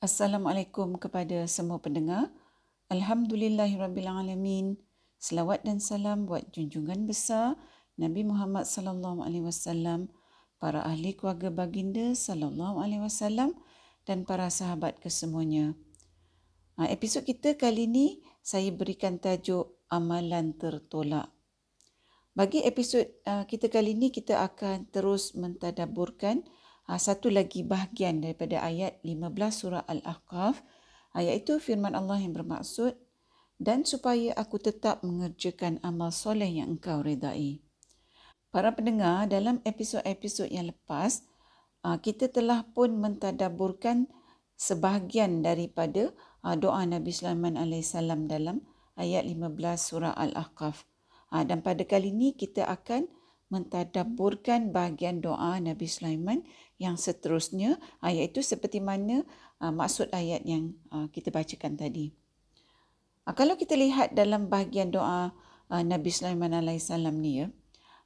Assalamualaikum kepada semua pendengar. Alhamdulillahirabbilalamin. Selawat dan salam buat junjungan besar Nabi Muhammad sallallahu alaihi wasallam, para ahli keluarga baginda sallallahu alaihi wasallam dan para sahabat kesemuanya. Ha, episod kita kali ini saya berikan tajuk amalan tertolak. Bagi episod uh, kita kali ini kita akan terus mentadaburkan uh, satu lagi bahagian daripada ayat 15 surah Al-Ahqaf iaitu firman Allah yang bermaksud dan supaya aku tetap mengerjakan amal soleh yang engkau redai. Para pendengar, dalam episod-episod yang lepas, uh, kita telah pun mentadaburkan sebahagian daripada uh, doa Nabi Sulaiman AS dalam ayat 15 surah Al-Ahqaf. Dan pada kali ini kita akan mentadaburkan bahagian doa Nabi Sulaiman yang seterusnya iaitu seperti mana uh, maksud ayat yang uh, kita bacakan tadi. Uh, kalau kita lihat dalam bahagian doa uh, Nabi Sulaiman alaihissalam ni ya,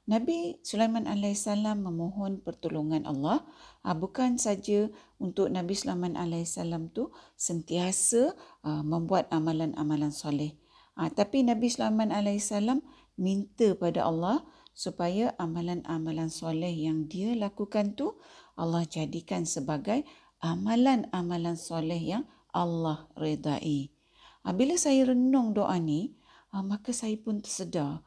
Nabi Sulaiman alaihissalam memohon pertolongan Allah uh, bukan saja untuk Nabi Sulaiman alaihissalam tu sentiasa uh, membuat amalan-amalan soleh. Uh, tapi Nabi Sulaiman alaihissalam minta pada Allah supaya amalan-amalan soleh yang dia lakukan tu Allah jadikan sebagai amalan-amalan soleh yang Allah redai. Ah, bila saya renung doa ni, ah, maka saya pun tersedar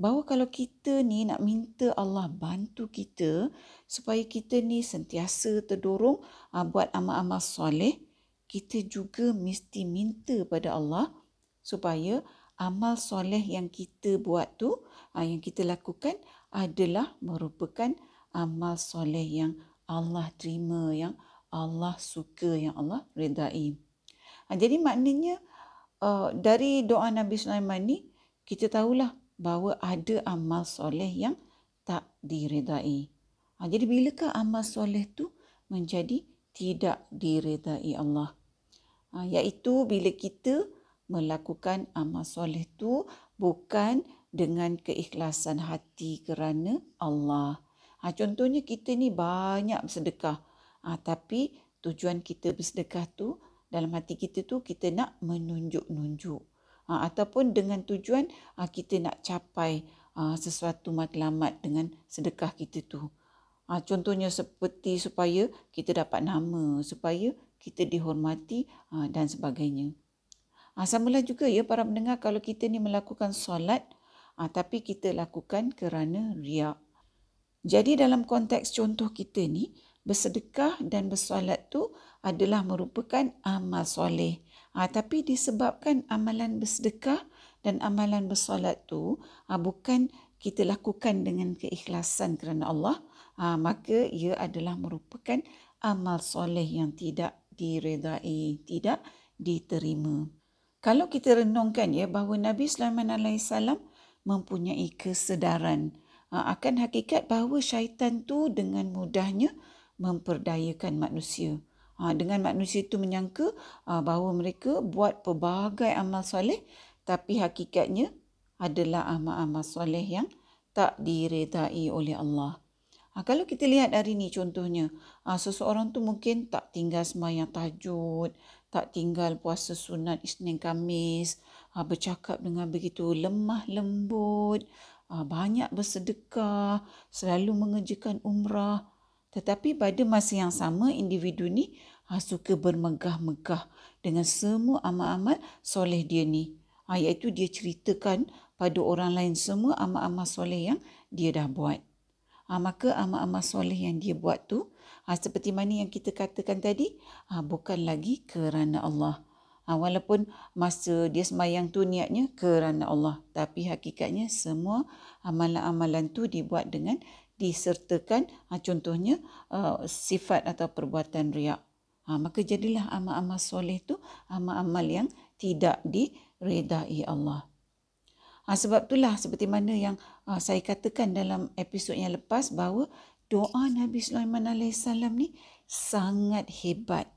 bahawa kalau kita ni nak minta Allah bantu kita supaya kita ni sentiasa terdorong ah, buat amal-amal soleh, kita juga mesti minta pada Allah supaya amal soleh yang kita buat tu, ah, yang kita lakukan adalah merupakan amal soleh yang Allah terima, yang Allah suka, yang Allah redai. Ah, jadi maknanya ah, dari doa Nabi Sulaiman ni, kita tahulah bahawa ada amal soleh yang tak diredai. Jadi bilakah amal soleh tu menjadi tidak diredai Allah? Iaitu bila kita melakukan amal soleh tu bukan dengan keikhlasan hati kerana Allah. Ha, contohnya kita ni banyak bersedekah. Ha, tapi tujuan kita bersedekah tu dalam hati kita tu kita nak menunjuk-nunjuk. Ha, ataupun dengan tujuan ha, kita nak capai ha, sesuatu matlamat dengan sedekah kita tu. Ha, contohnya seperti supaya kita dapat nama, supaya kita dihormati ha, dan sebagainya. Ha, samalah juga ya para pendengar kalau kita ni melakukan solat ha, tapi kita lakukan kerana riak. Jadi dalam konteks contoh kita ni bersedekah dan bersolat tu adalah merupakan amal soleh. Ha, tapi disebabkan amalan bersedekah dan amalan bersolat tu ha, bukan kita lakukan dengan keikhlasan kerana Allah, ha, maka ia adalah merupakan amal soleh yang tidak diredai, tidak diterima. Kalau kita renungkan ya bahawa Nabi Sulaiman alaihissalam mempunyai kesedaran ha, akan hakikat bahawa syaitan tu dengan mudahnya memperdayakan manusia. Ha, dengan manusia itu menyangka ha, bahawa mereka buat pelbagai amal soleh tapi hakikatnya adalah amal-amal soleh yang tak diredai oleh Allah. Ha, kalau kita lihat hari ini contohnya, ha, seseorang tu mungkin tak tinggal semayang tahajud, tak tinggal puasa sunat Isnin Kamis, ha, bercakap dengan begitu lemah lembut, ha, banyak bersedekah, selalu mengerjakan umrah. Tetapi pada masa yang sama individu ni ha, suka bermegah-megah dengan semua amal-amal soleh dia ni. Iaitu dia ceritakan pada orang lain semua amal-amal soleh yang dia dah buat. Maka amal-amal soleh yang dia buat tu Ha, seperti mana yang kita katakan tadi, ha, bukan lagi kerana Allah. Ha, walaupun masa dia semayang tu niatnya kerana Allah. Tapi hakikatnya semua amalan-amalan tu dibuat dengan disertakan ha, contohnya uh, sifat atau perbuatan riak. Ha, maka jadilah amal-amal soleh tu amal-amal yang tidak diredai Allah. Ha, sebab itulah seperti mana yang uh, saya katakan dalam episod yang lepas bahawa doa Nabi Sulaiman AS ni sangat hebat.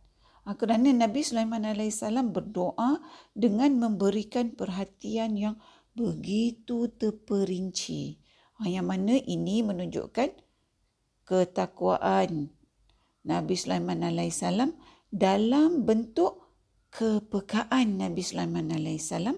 Ah, kerana Nabi Sulaiman AS berdoa dengan memberikan perhatian yang begitu terperinci. Ah, yang mana ini menunjukkan ketakwaan Nabi Sulaiman AS dalam bentuk kepekaan Nabi Sulaiman alaihissalam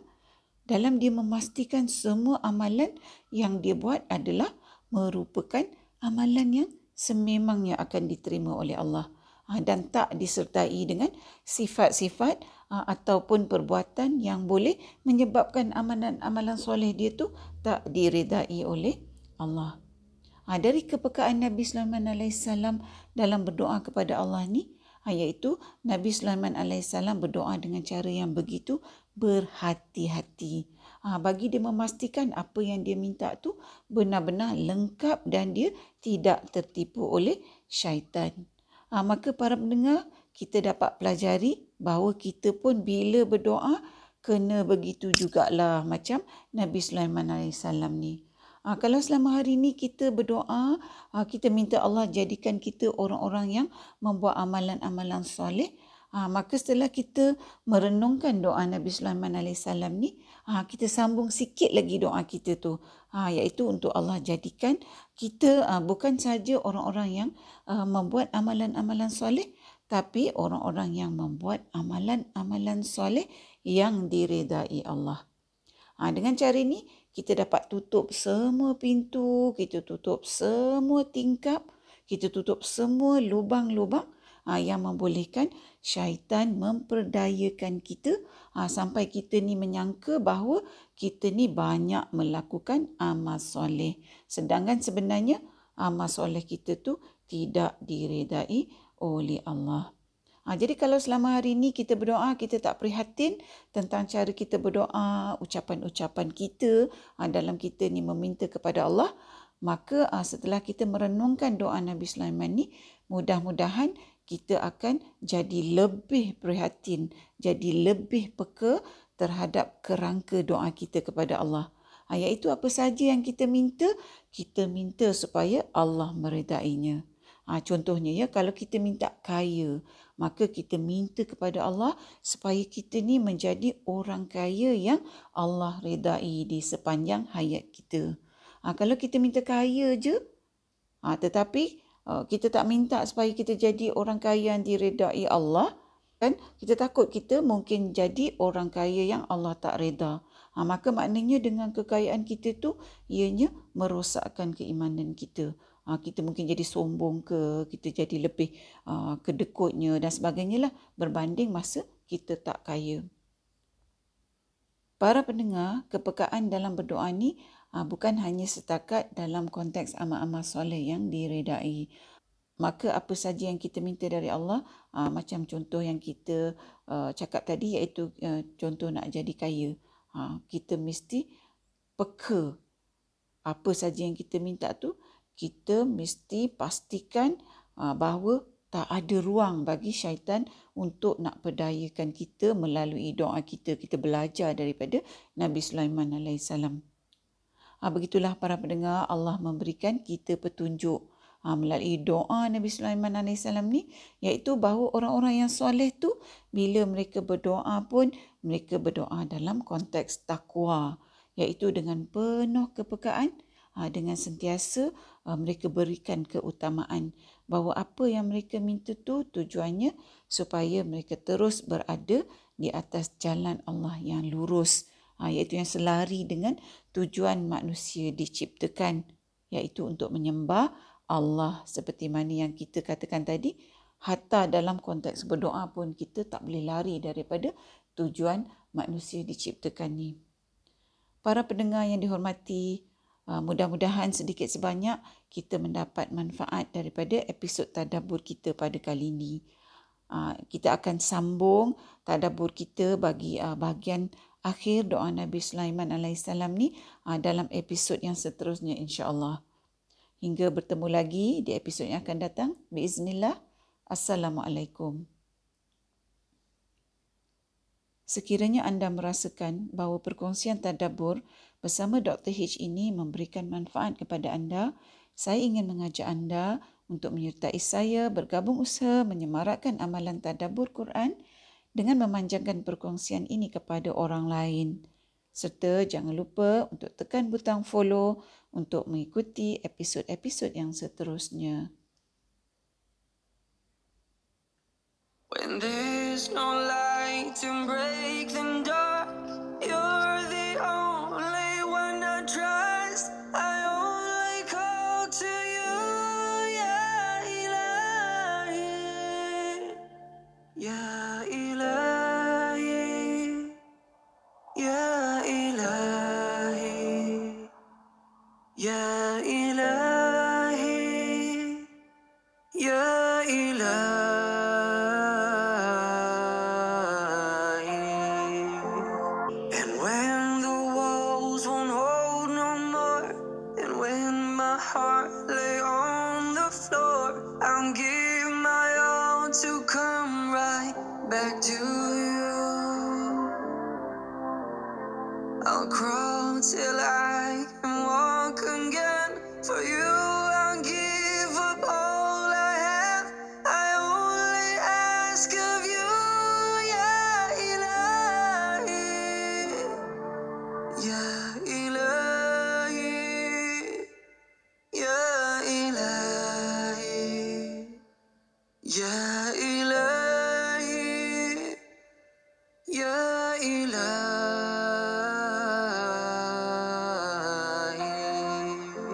dalam dia memastikan semua amalan yang dia buat adalah merupakan amalan yang sememangnya akan diterima oleh Allah ha, dan tak disertai dengan sifat-sifat ha, ataupun perbuatan yang boleh menyebabkan amalan-amalan soleh dia tu tak diredai oleh Allah. Ha, dari kepekaan Nabi Sulaiman alaihissalam dalam berdoa kepada Allah ni, iaitu Nabi Sulaiman alaihissalam berdoa dengan cara yang begitu berhati-hati. Ha, bagi dia memastikan apa yang dia minta tu benar-benar lengkap dan dia tidak tertipu oleh syaitan. Ha, maka para pendengar, kita dapat pelajari bahawa kita pun bila berdoa kena begitu jugalah macam Nabi Sulaiman AS ni. Ha, kalau selama hari ini kita berdoa, ha, kita minta Allah jadikan kita orang-orang yang membuat amalan-amalan soleh, ha, maka setelah kita merenungkan doa Nabi Sulaiman AS ni, ha, kita sambung sikit lagi doa kita tu. Ha, iaitu untuk Allah jadikan kita ha, bukan saja orang-orang yang ha, membuat amalan-amalan soleh, tapi orang-orang yang membuat amalan-amalan soleh yang diredai Allah. Ha, dengan cara ini, kita dapat tutup semua pintu, kita tutup semua tingkap, kita tutup semua lubang-lubang yang membolehkan syaitan memperdayakan kita ha, sampai kita ni menyangka bahawa kita ni banyak melakukan amal soleh. Sedangkan sebenarnya amal soleh kita tu tidak diredai oleh Allah. Ha, jadi kalau selama hari ini kita berdoa, kita tak prihatin tentang cara kita berdoa, ucapan-ucapan kita ha, dalam kita ni meminta kepada Allah, maka ha, setelah kita merenungkan doa Nabi Sulaiman ni, mudah-mudahan kita akan jadi lebih prihatin, jadi lebih peka terhadap kerangka doa kita kepada Allah. Ha, iaitu apa saja yang kita minta, kita minta supaya Allah meredainya. Ha, contohnya ya, kalau kita minta kaya, maka kita minta kepada Allah supaya kita ni menjadi orang kaya yang Allah redai di sepanjang hayat kita. Ha, kalau kita minta kaya je, ha, tetapi kita tak minta supaya kita jadi orang kaya yang diredai Allah, kan? Kita takut kita mungkin jadi orang kaya yang Allah tak reda. Ha, maka maknanya dengan kekayaan kita tu, ianya merosakkan keimanan kita. Ah, kita mungkin jadi sombong ke, kita jadi lebih uh, kedekutnya dan sebagainya lah berbanding masa kita tak kaya. Para pendengar, kepekaan dalam berdoa ni uh, bukan hanya setakat dalam konteks amal-amal soleh yang diredai. Maka apa saja yang kita minta dari Allah, uh, macam contoh yang kita uh, cakap tadi iaitu contoh nak jadi kaya. Kita mesti peka apa saja yang kita minta tu kita mesti pastikan bahawa tak ada ruang bagi syaitan untuk nak perdayakan kita melalui doa kita. Kita belajar daripada Nabi Sulaiman AS. Ha, begitulah para pendengar Allah memberikan kita petunjuk. Ha, melalui doa Nabi Sulaiman AS ni iaitu bahawa orang-orang yang soleh tu bila mereka berdoa pun mereka berdoa dalam konteks takwa. Iaitu dengan penuh kepekaan ha, dengan sentiasa ha, mereka berikan keutamaan bahawa apa yang mereka minta tu tujuannya supaya mereka terus berada di atas jalan Allah yang lurus ha, iaitu yang selari dengan tujuan manusia diciptakan iaitu untuk menyembah Allah seperti mana yang kita katakan tadi hatta dalam konteks berdoa pun kita tak boleh lari daripada tujuan manusia diciptakan ni para pendengar yang dihormati Ah, mudah-mudahan sedikit sebanyak kita mendapat manfaat daripada episod tadabbur kita pada kali ini. Ah, kita akan sambung tadabbur kita bagi ah, bahagian akhir doa Nabi Sulaiman alaihissalam ni dalam episod yang seterusnya insya-Allah. Hingga bertemu lagi di episod yang akan datang. Biiznillah. Assalamualaikum. Sekiranya anda merasakan bahawa perkongsian tadabbur bersama Dr. H ini memberikan manfaat kepada anda, saya ingin mengajak anda untuk menyertai saya bergabung usaha menyemarakkan amalan tadabbur Quran dengan memanjangkan perkongsian ini kepada orang lain. Serta jangan lupa untuk tekan butang follow untuk mengikuti episod-episod yang seterusnya. When there's no light to break the dark, yeah, Ilahi. Ya Ilahi. And when the walls won't hold no more, and when my heart lay on the floor, I'll give my all to come right back to you. I'll crawl till I. For you,